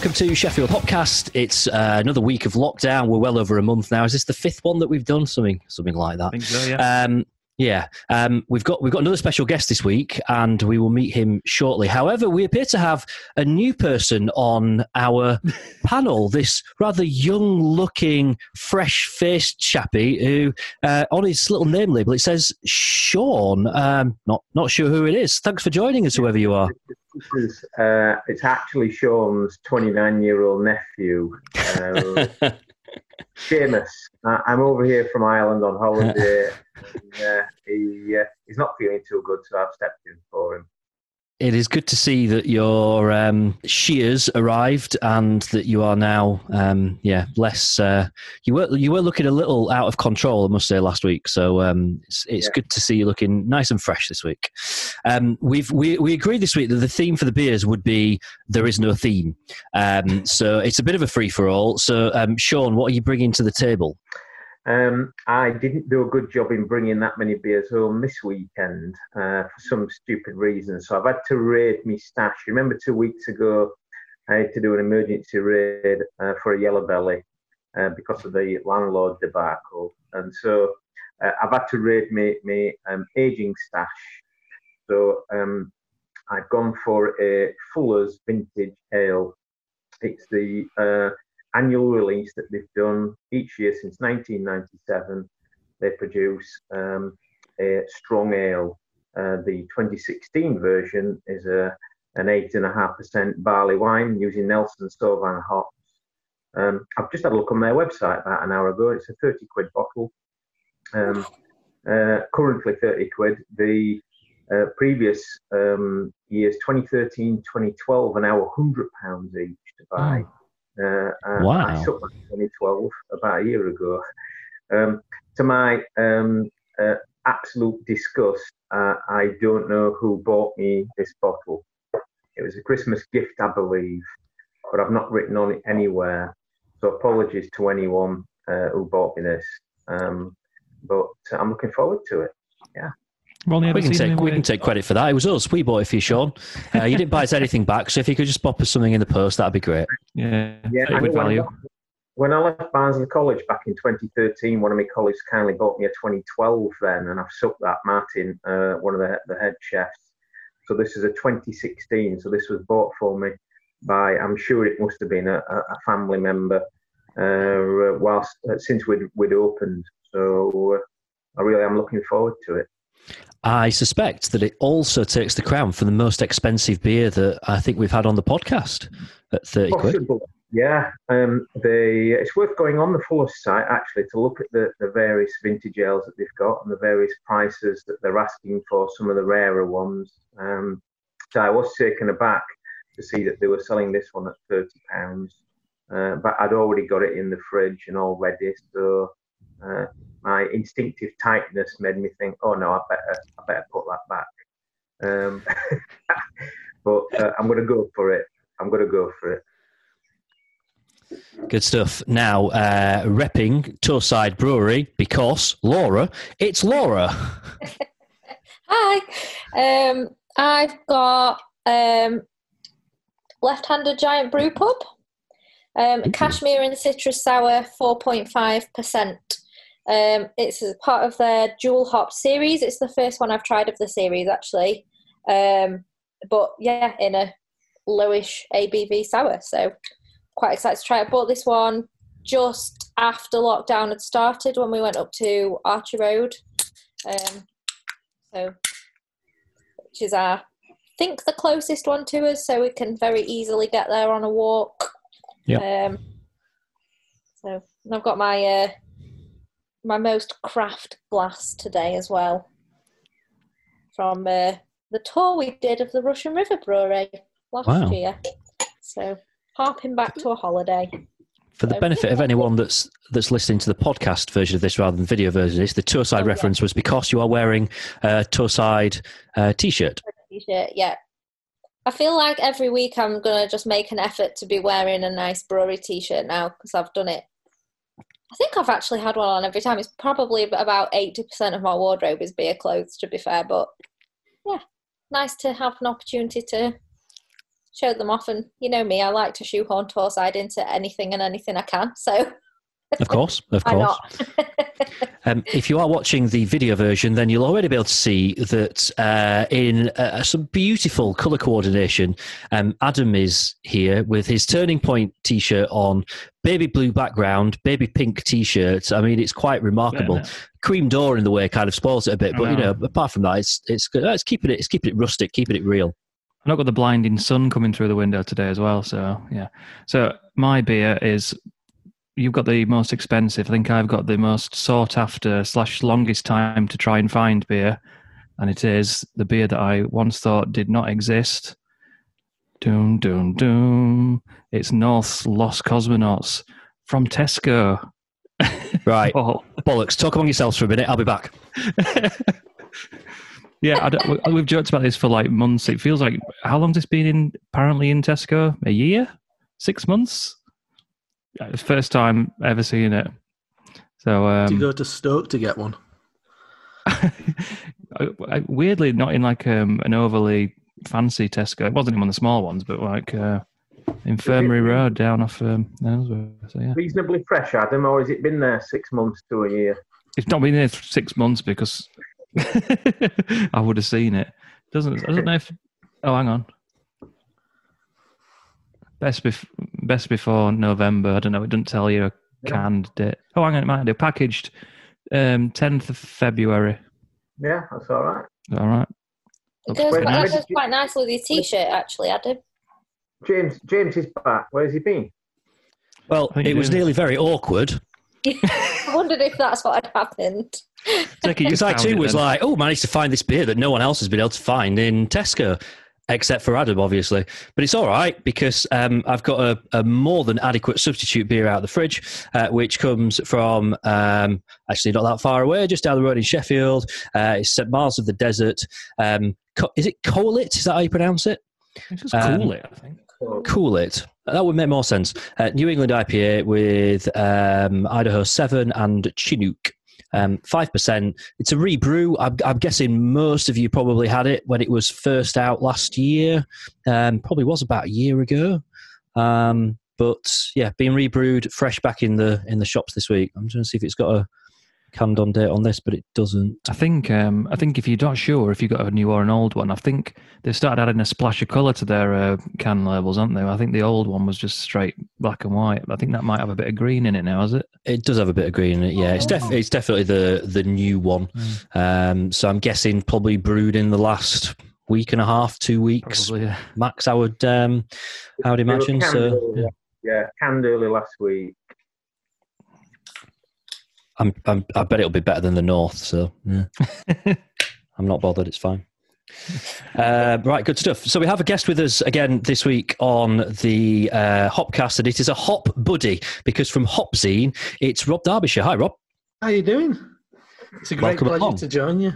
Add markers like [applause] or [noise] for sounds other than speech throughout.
welcome to Sheffield Hopcast. It's uh, another week of lockdown. We're well over a month now. Is this the fifth one that we've done? Something, something like that. I think so, yeah. Um, yeah, um, we've got we've got another special guest this week, and we will meet him shortly. However, we appear to have a new person on our [laughs] panel. This rather young-looking, fresh-faced chappie who, uh, on his little name label, it says Sean. Um, not not sure who it is. Thanks for joining us, whoever you are. This is, uh, it's actually Sean's 29 year old nephew, [laughs] um, Seamus. I'm over here from Ireland on holiday. [laughs] and, uh, he, uh, he's not feeling too good, so I've stepped in for him. It is good to see that your um, shears arrived and that you are now, um, yeah, less. Uh, you were you were looking a little out of control, I must say, last week. So um, it's, it's Yeah. good to see you looking nice and fresh this week. Um, we've we we agreed this week that the theme for the beers would be there is no theme. Um, so it's a bit of a free for all. So um, Sean, what are you bringing to the table? Um, I didn't do a good job in bringing that many beers home this weekend uh, for some stupid reason. So I've had to raid my stash. Remember, two weeks ago, I had to do an emergency raid uh, for a yellow belly uh, because of the landlord debacle. And so uh, I've had to raid my, my um, aging stash. So um, I've gone for a Fuller's Vintage Ale. It's the uh, annual release that they've done each year since 1997. They produce um, a strong ale. Uh, the 2016 version is a an eight and a half percent barley wine using Nelson Sauvin hops. Um, I've just had a look on their website about an hour ago. It's a 30 quid bottle. Um, uh, currently 30 quid. The uh, previous um, years, 2013, 2012, are now 100 pounds each to buy. Uh, Wow. I took that in 2012, about a year ago. Um, to my um, uh, absolute disgust, uh, I don't know who bought me this bottle. It was a Christmas gift, I believe, but I've not written on it anywhere. So apologies to anyone uh, who bought me this. Um, but I'm looking forward to it. We've only ever We can take we can take credit for that. It was us. We bought it for you, Sean. Uh, you didn't buy us anything back, so if you could just pop us something in the post, that'd be great. Yeah, Yeah, very I good know when I value. left- When I left Barnsley College back in 2013, one of my colleagues kindly bought me a 2012 then, and I've sucked that Martin, uh, one of the, the head chefs. So this is a 2016. So this was bought for me by, I'm sure it must have been a, a a family member, uh, whilst uh, since we'd, we'd opened. So uh, I really am looking forward to it. I suspect that it also takes the crown for the most expensive beer that I think we've had on the podcast at 30 quid. Yeah, um, they, it's worth going on the Fuller site actually to look at the, the various vintage ales that they've got and the various prices that they're asking for some of the rarer ones. Um, so I was taken aback to see that they were selling this one at thirty pounds, uh, but I'd already got it in the fridge and all ready. So uh, my instinctive tightness made me think, oh no, I better, I better put that back. Um, [laughs] but uh, I'm going to go for it. I'm going to go for it. Good stuff. Now, uh, repping Torside Brewery because Laura, it's Laura. [laughs] Hi. Um, I've got um, left-handed giant brew pub. Um, cashmere and citrus sour, four point five percent. Um, it's a part of their dual hop series. It's the first one I've tried of the series actually. Um, but yeah, in a lowish ABV sour. So quite excited to try it. I bought this one just after lockdown had started when we went up to Archer Road. Um, so, which is our, I think the closest one to us, so we can very easily get there on a walk. Um, so and I've got my uh, my most craft glass today as well from uh, the tour we did of the Russian River Brewery last Wow. year. So harping back to a holiday. For the benefit of anyone that's that's listening to the podcast version of this rather than video version of this, the Torside Oh, yeah. reference was because you are wearing a Torside uh, t-shirt. T-shirt, yeah. I feel like every week I'm gonna just make an effort to be wearing a nice brewery T-shirt now because I've done it. I think I've actually had one on every time. It's probably about eighty percent of my wardrobe is beer clothes, to be fair. But yeah, nice to have an opportunity to show them off, and you know me, I like to shoehorn Torside into anything and anything I can. So Of course, of course. [laughs] Um, if you are watching the video version, then you'll already be able to see that uh, in uh, some beautiful colour coordination, um, Adam is here with his Turning Point t shirt on, baby blue background, baby pink t shirt. I mean, it's quite remarkable. Cream door in the way kind of spoils it a bit, I but you know, know. apart from that, it's it's good. It's keeping it, it's keeping it rustic, keeping it real. I've not got the blinding sun coming through the window today as well. So yeah. So my beer is you've got the most expensive. I think I've got the most sought after slash longest time to try and find beer, and it is the beer that I once thought did not exist. Doom doom doom. It's North's Lost Cosmonauts from Tesco. Right, [laughs] Oh, bollocks. Talk among yourselves for a minute. I'll be back. [laughs] yeah, I don't, we- we've joked about this for like months. It feels like how long's this been in? Apparently in Tesco, a year, six months. Yeah, It's first time ever seeing it. So to um, go to Stoke to get one. [laughs] I- I- weirdly, not in like um, an overly fancy Tesco. It wasn't even one of the small ones, but like uh, Infirmary Road down off um, Ellsworth. So yeah, Reasonably fresh, Adam, or has it been there six months to a year? it's not been there for six months because [laughs] I would have seen it. Doesn't I don't know if. Oh, hang on. Best bef- best before November. I don't know. It doesn't tell you a Yeah. canned date. Oh, hang on. It might do. Packaged um, 10th of February. Yeah, that's all right. All right. It Looks goes, quite, nice. it goes quite nicely with your t-shirt, actually, Adam. James, James is back. Where's he been? Well, it you was nearly very awkward [laughs] I wondered if that's what had happened. Take it, because I too was then. like, oh, managed to find this beer that no one else has been able to find in Tesco, except for Adam, obviously. But it's all right because um, I've got a, a more than adequate substitute beer out of the fridge, uh, which comes from um, actually not that far away, just down the road in Sheffield. Uh, it's St Mars of the Desert. Um, Co- is it Colit? Is that how you pronounce it? It's just um, cool it, I think. Cool it. That would make more sense. Uh, New England IPA with um, Idaho 7 and Chinook. Um, 5%. It's a rebrew. I'm, I'm guessing most of you probably had it when it was first out last year. Um, probably was about a year ago. Um, but yeah, being rebrewed, fresh back in the in the shops this week. I'm just going to see if it's got a canned on date on this, but it doesn't. I think um, I think if you're not sure if you've got a new or an old one, I think they've started adding a splash of colour to their uh, can labels, aren't they? I think the old one was just straight black and white. I think that might have a bit of green in it now, has it? It does have a bit of green in it. Yeah, it's def- it's definitely the the new one. Um, so I'm guessing probably brewed in the last week and a half, two weeks Probably. Yeah. max. I would um, I would imagine. So early, yeah, canned early last week. I'm, I'm I bet it'll be better than the North. So yeah. [laughs] I'm not bothered. It's fine. Uh, right, good stuff. So we have a guest with us again this week on the uh, Hopcast, and it is a hop buddy because from Hopzine, it's Rob Derbyshire. Hi, Rob. How are you doing? It's a great Welcome pleasure along. to join you.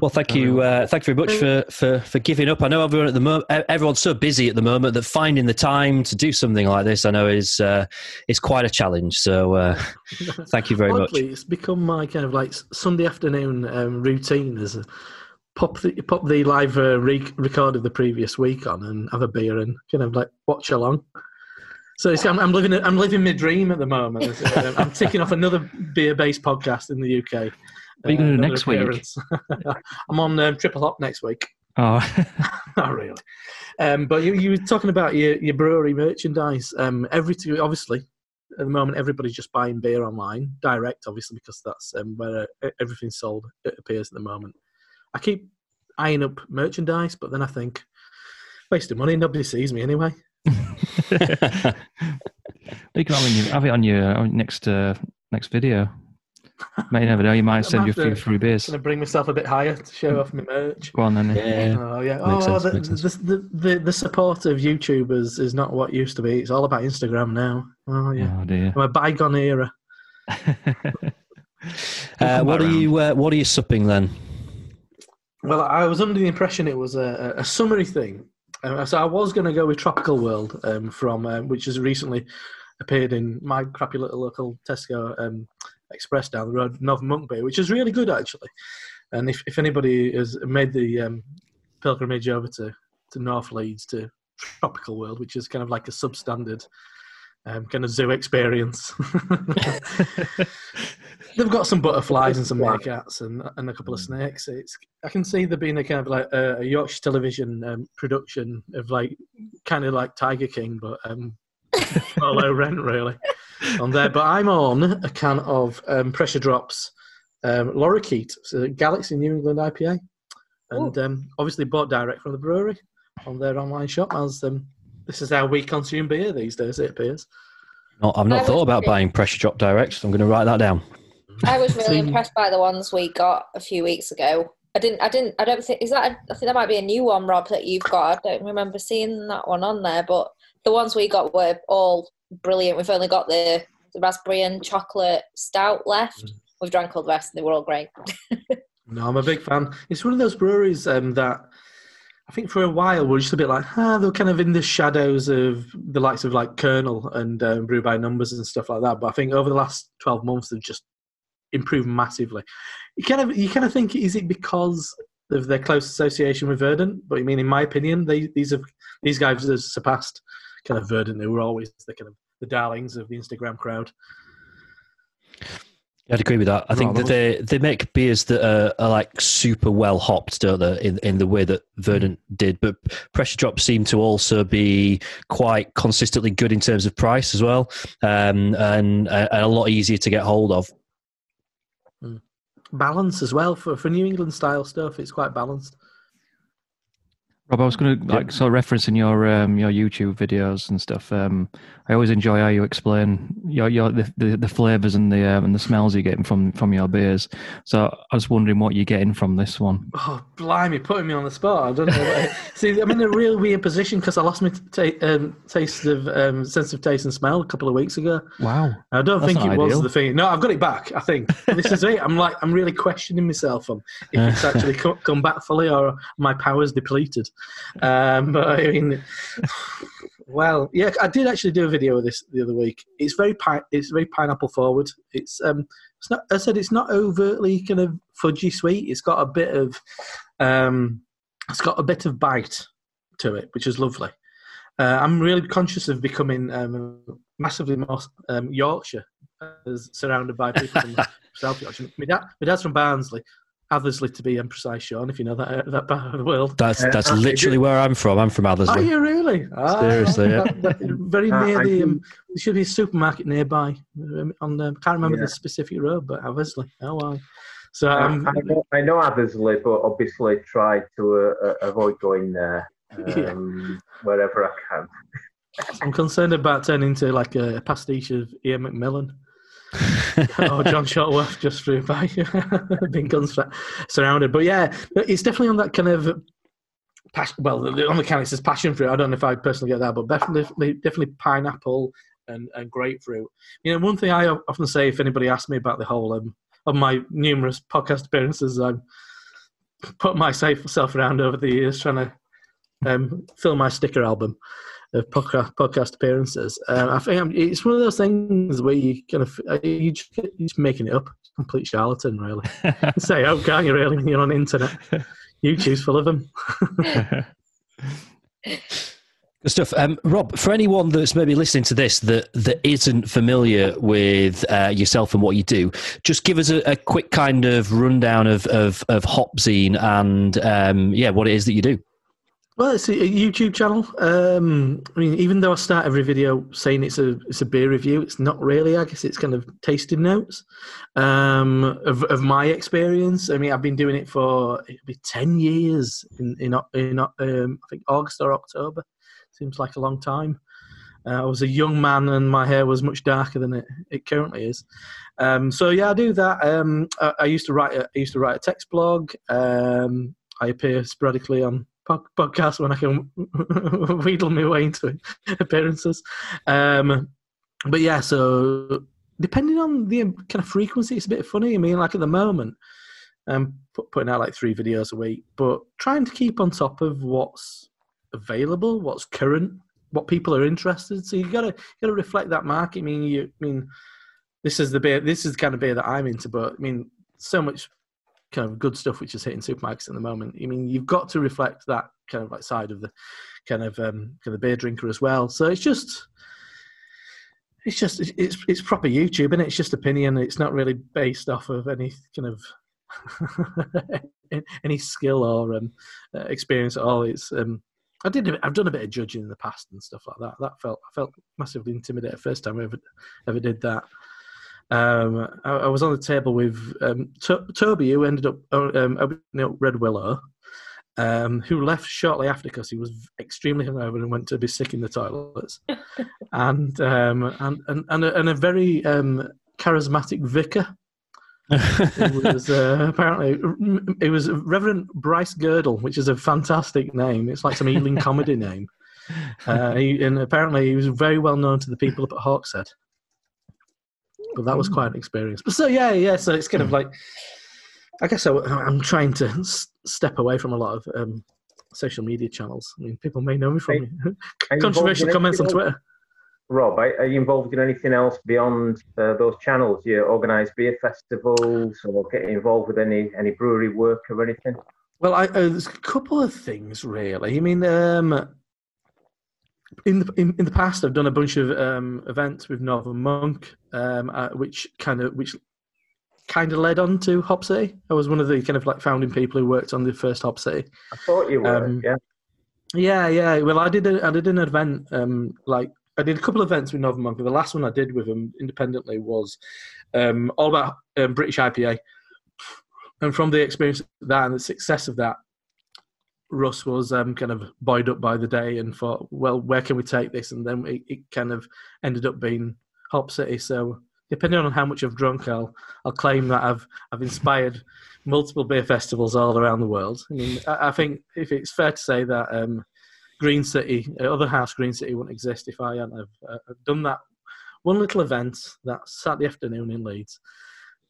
Well, thank [laughs] you, uh, thank you very much for, for, for giving up. I know everyone at the mo- everyone's so busy at the moment that finding the time to do something like this, I know is uh, is quite a challenge. So, uh, [laughs] thank you very much. It's become my kind of like Sunday afternoon um, routine. Is a pop the pop the live uh, re- record of the previous week on and have a beer and kind of like watch along. So it's, I'm, I'm living I'm living my dream at the moment. Uh, [laughs] I'm ticking off another beer based podcast in the UK. What are you gonna do another next week? [laughs] I'm on um, Triple Hop next week. Oh, [laughs] [laughs] Not really. Um, but you, you were talking about your, your brewery merchandise. Um, every two, obviously, at the moment, everybody's just buying beer online, direct, obviously, because that's um, where uh, everything's sold. It appears at the moment. I keep eyeing up merchandise, but then I think, wasting money. Nobody sees me anyway. you can have it on your, have it on your next uh, next video. May never know. You might send you a few free beers. Going to bring myself a bit higher to show off my merch. Go on then. yeah, Oh yeah. Makes oh, sense, the. The, the, the the support of YouTubers is not what it used to be. It's all about Instagram now. Oh yeah. Oh dear. I'm a bygone era. [laughs] uh, what are around. you uh, What are you supping then? Well, I was under the impression it was a, a summary thing. Um, so I was going to go with Tropical World um, from um, which has recently appeared in my crappy little local Tesco um, Express down the road, North Monkbay, which is really good actually. And if, if anybody has made the um, pilgrimage over to, to North Leeds to tropical world, which is kind of like a substandard um, kind of zoo experience. [laughs] They've got some butterflies and some meerkats and, and a couple of snakes. It's I can see there being a kind of like a, a Yorkshire television um, production of like kind of like Tiger King, but um, low [laughs] rent really on there. But I'm on a can of um, Pressure Drops um, Lorikeet, so Galaxy New England IPA, and um, obviously bought direct from the brewery on their online shop. As um, this is how we consume beer these days, it appears. No, I've not I thought would about agree. buying pressure drop direct, so I'm going to write that down. I was really See- impressed by the ones we got a few weeks ago. I didn't. I didn't. I don't think is that. I think that might be a new one, Rob, that you've got. I don't remember seeing that one on there, but the ones we got were all brilliant. We've only got the, the raspberry and chocolate stout left. Mm. We've drank all the rest, and they were all great. [laughs] No, I'm a big fan. It's one of those breweries um, that I think for a while we're just a bit like, ah, they're kind of in the shadows of the likes of like Kernel and um, Brew by Numbers and stuff like that. But I think over the last 12 months they've just improved massively. You kind of you kind of think is it because of their close association with Verdant? But I mean, in my opinion, they these have these guys have surpassed kind of Verdant. They were always the kind of the darlings of the Instagram crowd. I'd agree with that. I think that they they make beers that are, are like super well hopped, don't they? In in the way that Verdant did, but Pressure Drop seem to also be quite consistently good in terms of price as well, um, and, and a lot easier to get hold of. Balance as well for, for New England style stuff. It's quite balanced. Rob, I was going to like sort of referencing your um, your YouTube videos and stuff. Um, I always enjoy how you explain your your the, the, the flavors and the um, and the smells you're getting from from your beers. So I was wondering what you're getting from this one. Oh, blimey, putting me on the spot. I don't know. What [laughs] See, I'm in a real weird position because I lost my ta- um, taste of um, sense of taste and smell a couple of weeks ago. Wow, I don't That's think it not was the thing. No, I've got it back. I think this is it. I'm like, I'm really questioning myself on if it's [laughs] actually come back fully or my powers depleted. [laughs] Um, but I mean, well, yeah, I did actually do a video of this the other week. It's very pi- it's very pineapple forward. It's um, it's not. I said it's not overtly kind of fudgy sweet. It's got a bit of um, it's got a bit of bite to it, which is lovely. Uh, I'm really conscious of becoming um, massively more um, Yorkshire, as surrounded by people from [laughs] South Yorkshire. My, dad, my dad's from Barnsley, Athersley to be imprecise, Sean, if you know that that part of the world. That's Uh, that's I literally where I'm from. I'm from Are you really? Ah, Seriously, yeah. that- that- very Uh, near I the. do- Um, there should be a supermarket nearby. Um, on the, can't remember Yeah. the specific road, but Athersley. Oh, wow. So Uh, um, I, know, I know Athersley, but obviously try to uh, uh, avoid going there [laughs] Yeah. um, wherever I can. I'm concerned about turning into like a pastiche of Ian McMillan. Or John Shotworth just through by [laughs] being guns surrounded. But yeah, it's definitely on that kind of passion. Well, on the can it says passion fruit. I don't know if I personally get that, but definitely, definitely pineapple and, and grapefruit. You know, one thing I often say if anybody asks me about the whole um, of my numerous podcast appearances, I've put myself around over the years trying to um, fill my sticker album of podcast, podcast appearances. Um, I think I'm, it's one of those things where you kind of you just, you're just making it up, complete charlatan, really. [laughs] Say, oh, can't you really? You're on the internet, YouTube's full of them. [laughs] Good stuff. Um, Rob, for anyone that's maybe listening to this that, that isn't familiar with uh, yourself and what you do, just give us a, a quick kind of rundown of, of, of Hopzine and um, yeah, what it is that you do. Well, it's a YouTube channel. Um, I mean, even though I start every video saying it's a it's a beer review, it's not really. I guess it's kind of tasting notes um, of of my experience. I mean, I've been doing it for it'll be ten years in in, in um, I think August or October. Seems like a long time. Uh, I was a young man and my hair was much darker than it, it currently is. Um, so yeah, I do that. Um, I, I used to write. A, I used to write a text blog. Um, I appear sporadically on pod- podcasts when I can [laughs] wheedle my way into [laughs] appearances. Um, but yeah, so depending on the kind of frequency, it's a bit funny. I mean, like at the moment, I'm putting out like three videos a week, but trying to keep on top of what's available, what's current, what people are interested. So you gotta you gotta reflect that market. I mean, you I mean, this is the beer. This is the kind of beer that I'm into. But I mean, so much kind of good stuff which is hitting supermarkets at the moment. I mean, you've got to reflect that kind of like side of the kind of um, kind of beer drinker as well. So it's just it's just it's it's proper YouTube and it? it's just opinion. It's not really based off of any kind of [laughs] any skill or um, uh, experience at all. It's um, I did I've done a bit of judging in the past and stuff like that. That felt I felt massively intimidated first time I ever ever did that. Um, I, I, was on the table with um, to- Toby, who ended up um, opening up Red Willow, um, who left shortly after because he was extremely hungover and went to be sick in the toilets, [laughs] and, um, and and and a, and a very um, charismatic vicar. it [laughs] was uh, apparently it was Reverend Bryce Girdle, which is a fantastic name. It's like some Ealing comedy name. Uh, he, and apparently he was very well known to the people up at Hawkshead. But that was quite an experience. But so yeah, yeah. So it's kind of like, I guess I, am trying to s- step away from a lot of um, social media channels. I mean, people may know me from [laughs] controversial comments on Twitter. Rob, are, you involved in anything else beyond uh, those channels? You organise beer festivals or get involved with any any brewery work or anything? Well, I, uh, there's a couple of things really. I mean, um, in the in, in the past, I've done a bunch of um, events with Northern Monk, um, uh, which kind of which kind of led on to Hop City. I was one of the kind of like founding people who worked on the first Hop City. I thought you were, um, yeah. Yeah, yeah. Well, I did a, I did an event um, like I did a couple of events with Northern Monk. The last one I did with them independently was um, all about um, British IPA. And from the experience of that and the success of that, Russ was um, kind of buoyed up by the day and thought, well, where can we take this? And then it, it, kind of ended up being Hop City. So depending on how much I've drunk, I'll I'll claim that I've I've inspired multiple beer festivals all around the world. I mean, I, I think if it's fair to say that um, Green City, uh, other house Green City, wouldn't exist if I hadn't have, uh, done that one little event that Saturday afternoon in Leeds.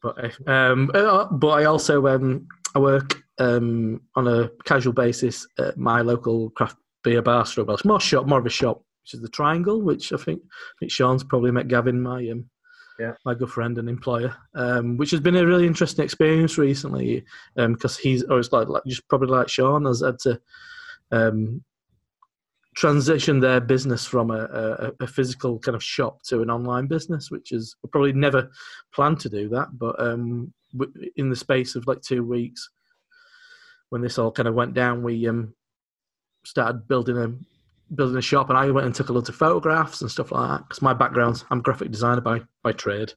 But um, uh, but I also um, I work um, on a casual basis at my local craft beer bar, Strawbells. More shop, more of a shop, which is the Triangle, which I think, I think Sean's probably met Gavin, my um, yeah. my good friend and employer, um, which has been a really interesting experience recently because um, he's always like, like, just probably like Sean has had to um, transition their business from a, a, a, physical kind of shop to an online business, which is probably never planned to do that, but um, in the space of like two weeks, when this all kind of went down, we um, started building a building a shop, and I went and took a lot of photographs and stuff like that. Because my background, I'm graphic designer by by trade,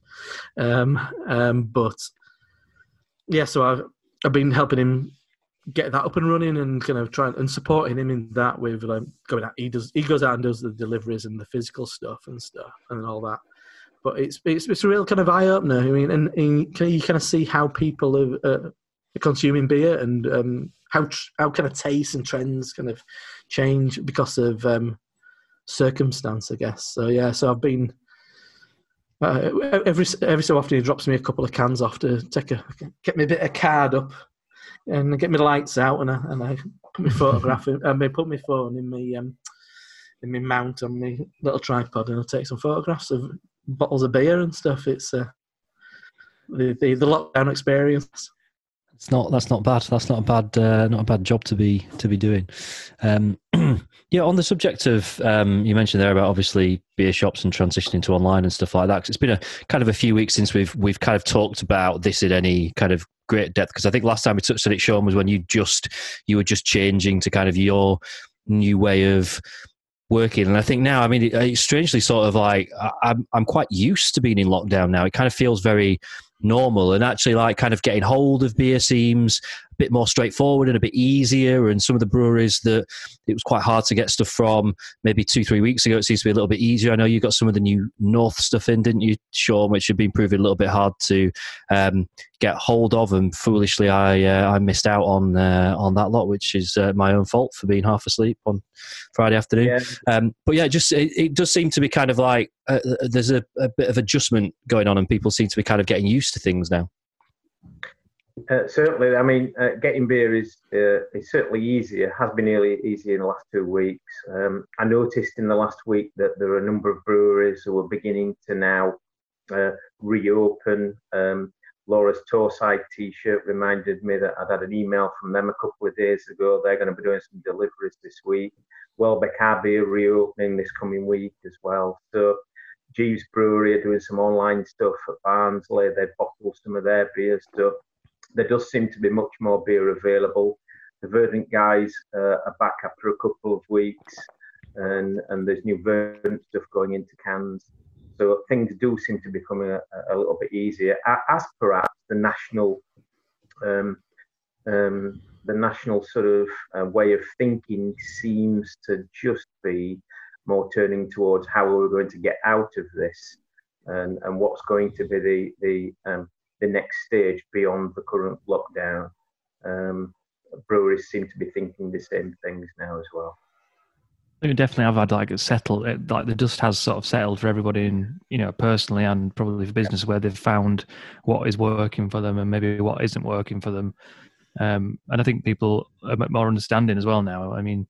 um, um, but yeah, so I've I've been helping him get that up and running and kind of trying and supporting him in that with like going out. He does he goes out and does the deliveries and the physical stuff and stuff and all that. But it's it's, it's a real kind of eye opener. I mean, and, and you kind of see how people are, uh, consuming beer and um, how how kind of tastes and trends kind of change because of um, circumstance, I guess. So yeah, so I've been. Uh, every every so often he drops me a couple of cans off to take a get me a bit of card up and get my lights out and I, and I put my photograph in, I put my phone in my um, in my mount on my little tripod and I take some photographs of bottles of beer and stuff. It's uh, the, the the lockdown experience. It's not. That's not bad. That's not a bad. Uh, not a bad job to be to be doing. Um, [clears throat] yeah. On the subject of um, you mentioned there about obviously beer shops and transitioning to online and stuff like that. Cause it's been a kind of a few weeks since we've we've kind of talked about this in any kind of great depth. Because I think last time we touched on it, Sean, was when you just you were just changing to kind of your new way of working. And I think now, I mean, it, it's strangely sort of like I'm I'm quite used to being in lockdown now. It kind of feels very normal and actually like kind of getting hold of beer seems a bit more straightforward and a bit easier. And some of the breweries that it was quite hard to get stuff from maybe two three weeks ago it seems to be a little bit easier. I know you got some of the new north stuff in didn't you sean which had been proving a little bit hard to um, get hold of. And foolishly i uh, i missed out on uh, on that lot which is uh, my own fault for being half asleep on friday afternoon. Yeah. Um, but yeah just it, it, does seem to be kind of like uh, uh, there's a, a bit of adjustment going on and people seem to be kind of getting used to things now uh, certainly, I mean, uh, getting beer is uh, is certainly easier. Has been nearly easy in the last two weeks. Um, I noticed in the last week that there are a number of breweries who are beginning to now uh, reopen. Um, Laura's Torside T-shirt reminded me that I'd had an email from them a couple of days ago. They're going to be doing some deliveries this week. Welbeck Abbey are reopening this coming week as well. So Jeeves Brewery are doing some online stuff at Barnsley. They bottle some of their beers. So there does seem to be much more beer available. The Verdant guys uh, are back after a couple of weeks, and and there's new Verdant stuff going into cans. So things do seem to be becoming a, a little bit easier, as perhaps the national, um, um, the national sort of uh, way of thinking seems to just be more turning towards how we're going to get out of this, and, and what's going to be the the um, the next stage beyond the current lockdown. Um, breweries seem to be thinking the same things now as well. We definitely have had like a settle, like the dust has sort of settled for everybody, and you know, personally and probably for business, where they've found what is working for them and maybe what isn't working for them. Um, and I think people are more understanding as well now. I mean,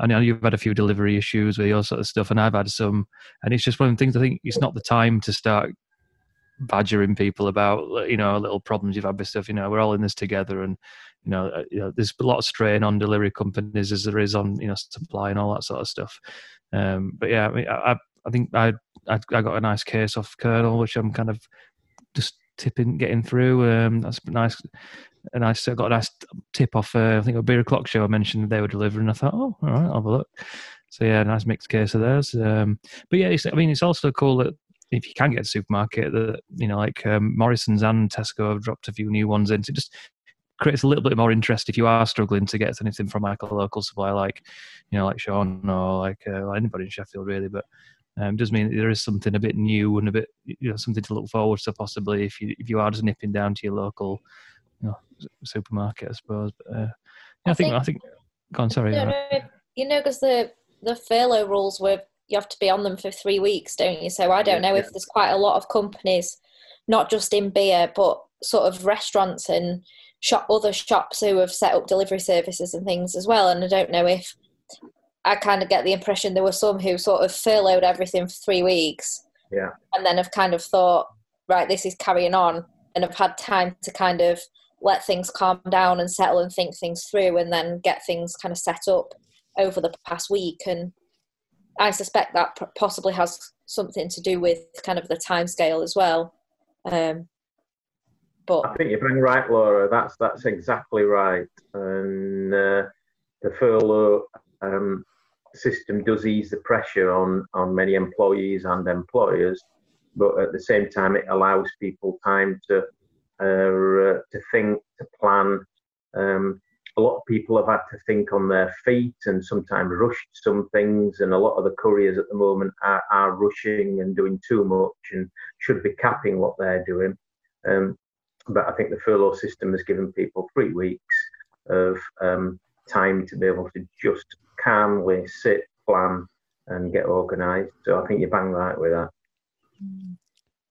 I know you've had a few delivery issues with your sort of stuff, and I've had some, and it's just one of the things. I think it's not the time to start badgering people about you know little problems you've had with stuff. You know, we're all in this together, and you know, uh, you know, there's a lot of strain on delivery companies as there is on you know supply and all that sort of stuff. Um, but yeah, I, mean, I, I think I, I, I got a nice case off Kernel, which I'm kind of just tipping, getting through. Um, that's nice. And I still got a nice tip off. Uh, I think a beer o'clock show. I mentioned they were delivering. I thought, oh, all right, I'll have a look. So yeah, nice mixed case of theirs. Um, but yeah, I mean, it's also cool that if you can get a supermarket that you know, like um, Morrison's and Tesco have dropped a few new ones in. So it just creates a little bit more interest if you are struggling to get anything from like a local supplier, like you know, like Sean or like uh, anybody in Sheffield, really. But um, does mean there is something a bit new and a bit you know something to look forward to possibly if you if you are just nipping down to your local you know supermarket, I suppose. But uh, yeah, I, think, I think. Go on, sorry. You know, you know, because the the furlough rules were you have to be on them for three weeks, don't you? So I don't know if there's quite a lot of companies, not just in beer, but sort of restaurants and shop other shops who have set up delivery services and things as well. And I don't know if I kind of get the impression there were some who sort of furloughed everything for three weeks. Yeah. And then have kind of thought, right, this is carrying on and have had time to kind of let things calm down and settle and think things through and then get things kind of set up over the past week. And I suspect that possibly has something to do with kind of the time scale as well. Um, but I think you're bang right, Laura. That's that's exactly right. And uh, the furlough um, system does ease the pressure on on many employees and employers, but at the same time, it allows people time to uh, to think, to plan. Um, a lot of people have had to think on their feet and sometimes rushed some things, and a lot of the couriers at the moment are, are rushing and doing too much and should be capping what they're doing. Um, but I think the furlough system has given people three weeks of um, time to be able to just calmly sit, plan, and get organised. So I think you're bang right with that. Mm.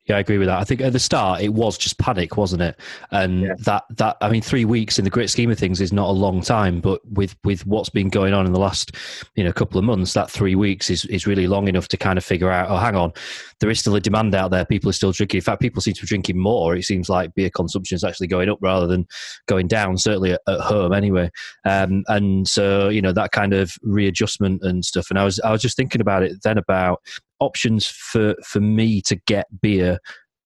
Yeah, I agree with that. I think at the start it was just panic, wasn't it? And yeah. that that I mean, three weeks in the great scheme of things is not a long time, but with with what's been going on in the last you know couple of months, that three weeks is is really long enough to kind of figure out. Oh, hang on, there is still a demand out there. People are still drinking. In fact, people seem to be drinking more. It seems like beer consumption is actually going up rather than going down. Certainly at, at home, anyway. Um, and so you know that kind of readjustment and stuff. And I was I was just thinking about it then about options for for me to get beer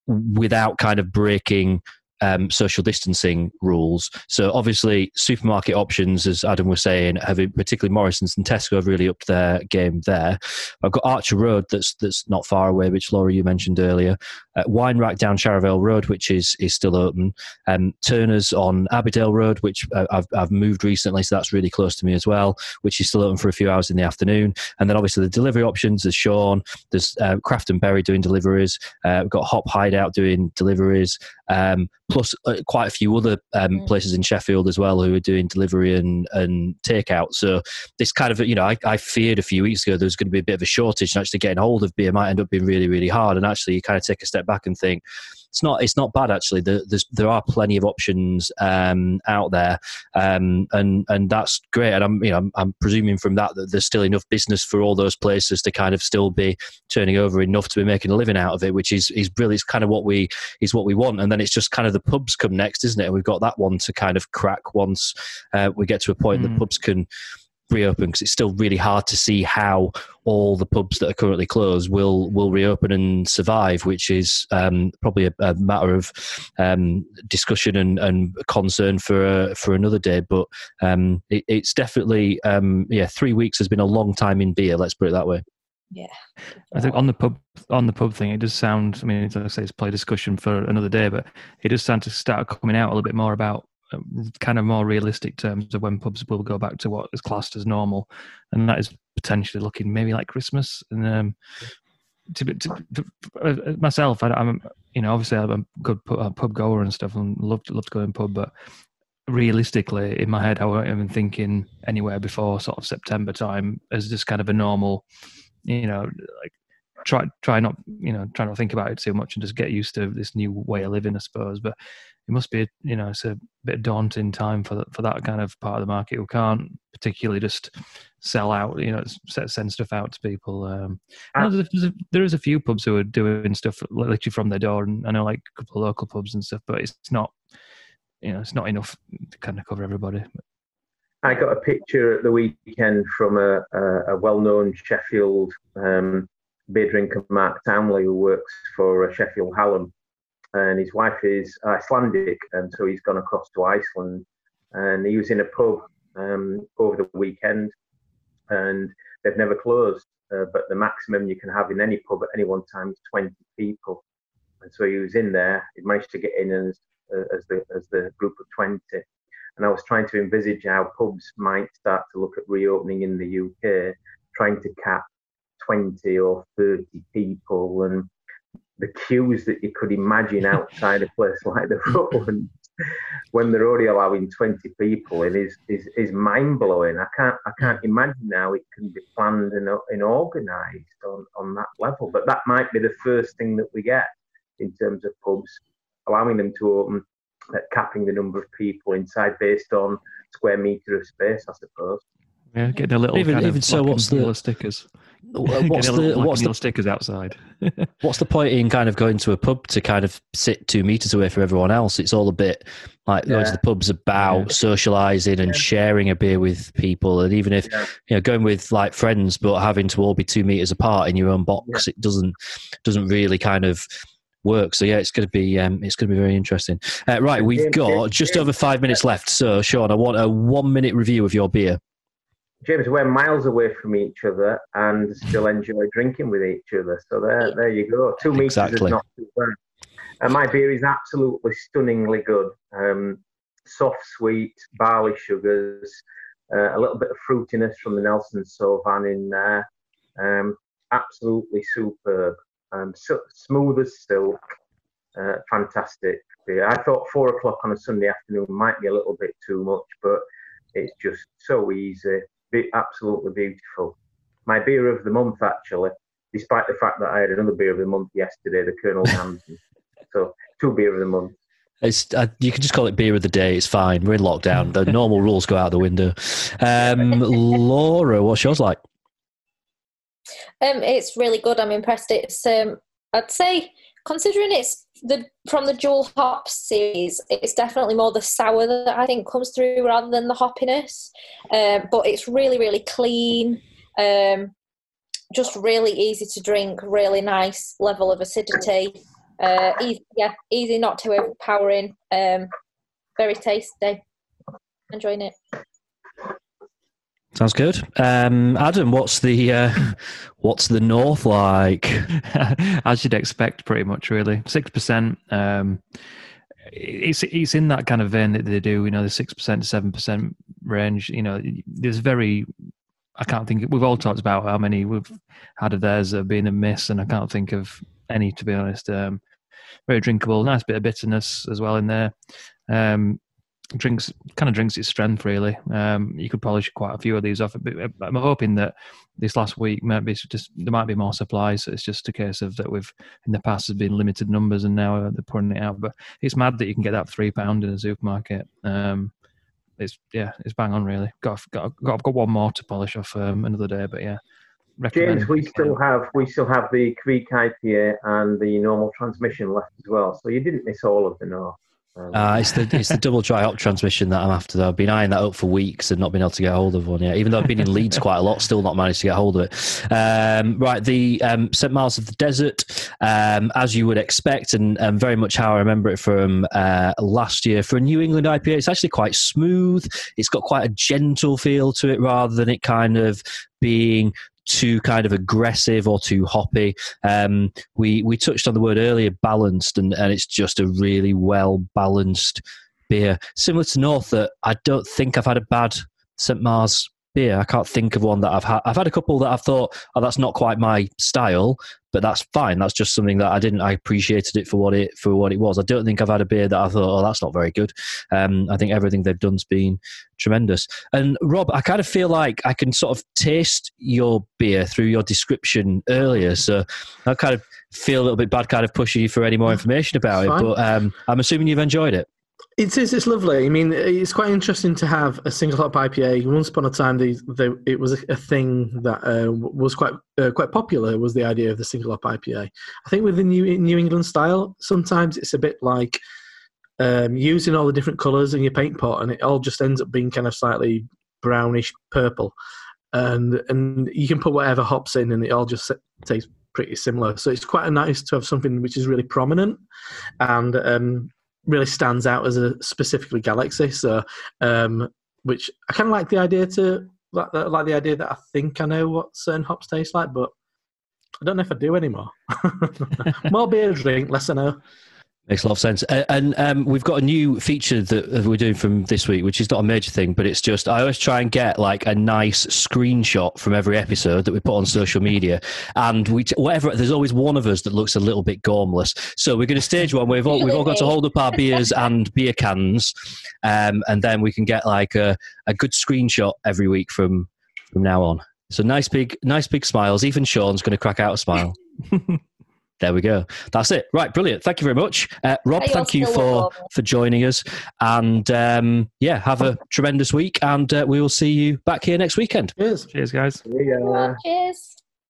without kind of breaking um, social distancing rules. So obviously, supermarket options, as Adam was saying, have particularly Morrison's and Tesco have really upped their game there. I've got Archer Road that's that's not far away, which Laura you mentioned earlier. Uh, Wine Rack down Charleville Road, which is is still open. Um, Turner's on Abbeydale Road, which uh, I've I've moved recently, so that's really close to me as well, which is still open for a few hours in the afternoon. And then obviously the delivery options. There's Sean. There's uh, Craft and Berry doing deliveries. Uh, we've got Hop Hideout doing deliveries. Um, plus uh, quite a few other um, mm. places in Sheffield as well who are doing delivery and, and takeout. So this kind of, you know, I, I feared a few weeks ago there was going to be a bit of a shortage and actually getting hold of beer might end up being really, really hard. And actually you kind of take a step back and think, it's not it's not bad actually. There, there are plenty of options um, out there, um, and and that's great. And I'm you know I'm, I'm, presuming from that that there's still enough business for all those places to kind of still be turning over enough to be making a living out of it, which is is brilliant. It's kind of what we is what we want. And then it's just kind of the pubs come next, isn't it? And we've got that one to kind of crack once uh, we get to a point mm. the pubs can reopen because it's still really hard to see how all the pubs that are currently closed will will reopen and survive, which is um, probably a, a, matter of um, discussion and, and, concern for uh, for another day. But um, it, it's definitely um, yeah, three weeks has been a long time in beer. Let's put it that way. Yeah, I think on the pub on the pub thing, it does sound. I mean, as I say, it's play discussion for another day, but it does sound to start coming out a little bit more about kind of more realistic terms of when pubs will go back to what is classed as normal, and that is potentially looking maybe like Christmas. And um, to, to, to uh, myself, I, am you know obviously I'm a good pub, pub goer and stuff, and love to love to go in pub, but realistically in my head, I wasn't even thinking anywhere before sort of September time as just kind of a normal, you know, like try try not you know try not think about it too much and just get used to this new way of living, I suppose. But it must be you know it's a bit daunting time for for that kind of part of the market who can't particularly just sell out you know send stuff out to people um there's a, there is a few pubs who are doing stuff literally from their door and i know like a couple of local pubs and stuff but it's not you know it's not enough to kind of cover everybody I got a picture at the weekend from a, a, a well-known Sheffield um, beer drinker, Mark Townley, who works for Sheffield Hallam, and his wife is Icelandic, and so he's gone across to Iceland. And he was in a pub um, over the weekend, and they've never closed. Uh, but the maximum you can have in any pub at any one time is 20 people. And so he was in there. He managed to get in as, uh, as the as the group of 20. And I was trying to envisage how pubs might start to look at reopening in the UK, trying to cap 20 or 30 people and the queues that you could imagine outside a place [laughs] like the Rutland when they're already allowing 20 people in is, is, is mind blowing. I can't I can't imagine how it can be planned and, and organised on, on that level. But that might be the first thing that we get in terms of pubs, allowing them to open, uh, capping the number of people inside based on square metre of space, I suppose. Yeah, getting a little even, kind even of so, what's the stickers? What's the what's the stickers outside? [laughs] what's the point in kind of going to a pub to kind of sit two meters away from everyone else? It's all a bit like yeah. going to the pubs about yeah. socializing and yeah. sharing a beer with people, and even if you know going with like friends, but having to all be two meters apart in your own box, it doesn't doesn't really kind of work. So yeah, it's going to be um, it's going to be very interesting. Uh, right, we've got just over five minutes left. So Sean, I want a one minute review of your beer. James, we're miles away from each other and still enjoy drinking with each other. So there, there you go. Two meters exactly. is not too bad. And my beer is absolutely stunningly good. Um, soft, sweet, barley sugars, uh, a little bit of fruitiness from the Nelson Sauvin in there. Um, absolutely superb. Um, so, smooth as silk. Uh, fantastic beer. I thought four o'clock on a Sunday afternoon might be a little bit too much, but it's just so easy be absolutely beautiful. My beer of the month, actually, despite the fact that I had another beer of the month yesterday, the Kernel [laughs] Hampton. so two beer of the month. It's uh, you can just call it beer of the day. It's fine. We're in lockdown. The [laughs] normal rules go out the window. Um, Laura, what's yours like? Um, it's really good. I'm impressed. It's um, I'd say considering it's the from the dual hop series, it's definitely more the sour that I think comes through rather than the hoppiness. Um, but it's really, really clean. Um, just really easy to drink. Really nice level of acidity. Uh, easy, yeah, easy, not too overpowering. Um, very tasty. Enjoying it. Sounds good. Um, Adam, what's the uh, [laughs] what's the north like? [laughs] As you'd expect, pretty much, really. Six percent. Um, it's it's in that kind of vein that they do. You know, the six percent, to seven percent range. You know, there's very. I can't think. We've all talked about how many we've had of theirs that have been a miss, and I can't think of any to be honest. Um, very drinkable, nice bit of bitterness as well in there. Um, drinks kind of drinks its strength really. Um, you could polish quite a few of these off. But I'm hoping that this last week might be just there might be more supplies. So it's just a case of that we've in the past has been limited numbers and now they're putting it out. But it's mad that you can get that three pound in a supermarket. Um, it's yeah, it's bang on really. Got got got, got one more to polish off um, another day, but yeah. James, we still have we still have the Creek IPA and the normal transmission left as well. So you didn't miss all of the north. Um, Uh, it's the it's the double dry hop [laughs] transmission that I'm after. Though I've been eyeing that up for weeks and not been able to get hold of one yet. Even though I've been in Leeds [laughs] quite a lot, still not managed to get hold of it. Um, right, the um, St Mars of the Desert, um, as you would expect, and, and very much how I remember it from uh, last year for a New England IPA. It's actually quite smooth. It's got quite a gentle feel to it, rather than it kind of being too kind of aggressive or too hoppy. Um, we we touched on the word earlier, balanced, and, and it's just a really well balanced beer. Similar to North, that I don't think I've had a bad St Mars beer. I can't think of one that I've had. I've had a couple that I've thought, oh, that's not quite my style, but that's fine. That's just something that I didn't. I appreciated it for what it for what it was. I don't think I've had a beer that I thought, oh, that's not very good. Um, I think everything they've done's been tremendous. And Rob, I kind of feel like I can sort of taste your beer through your description earlier. So I kind of feel a little bit bad, kind of pushing you for any more information about it. But um, I'm assuming you've enjoyed it. It is. It's lovely. I mean, it's quite interesting to have a single hop IPA. Once upon a time, it was a, a thing that uh, was quite uh, quite popular. Was the idea of the single hop IPA? I think with the New New England style, sometimes it's a bit like um, using all the different colours in your paint pot, and it all just ends up being kind of slightly brownish purple. And and you can put whatever hops in, and it all just tastes pretty similar. So it's quite nice to have something which is really prominent and um, really stands out as a specifically Galaxy. So, um, which I kind of like the idea to like, like the idea that I think I know what certain hops taste like, but I don't know if I do anymore. [laughs] More beer drink, less I know. Makes a lot of sense. And um, we've got a new feature that we're doing from this week, which is not a major thing, but it's just I always try and get like a nice screenshot from every episode that we put on social media. And we, whatever, there's always one of us that looks a little bit gormless. So we're going to stage one. We've all, we've all got to hold up our beers [laughs] and beer cans. Um, and then we can get like a, a good screenshot every week from, from now on. So nice big, nice big smiles. Even Sean's going to crack out a smile. [laughs] There we go. That's it. Right, brilliant. Thank you very much, uh, Rob. Hey, thank you for welcome. for joining us, and um, yeah, have a tremendous week, and uh, we will see you back here next weekend. Cheers. Cheers, guys. yeah. Cheers.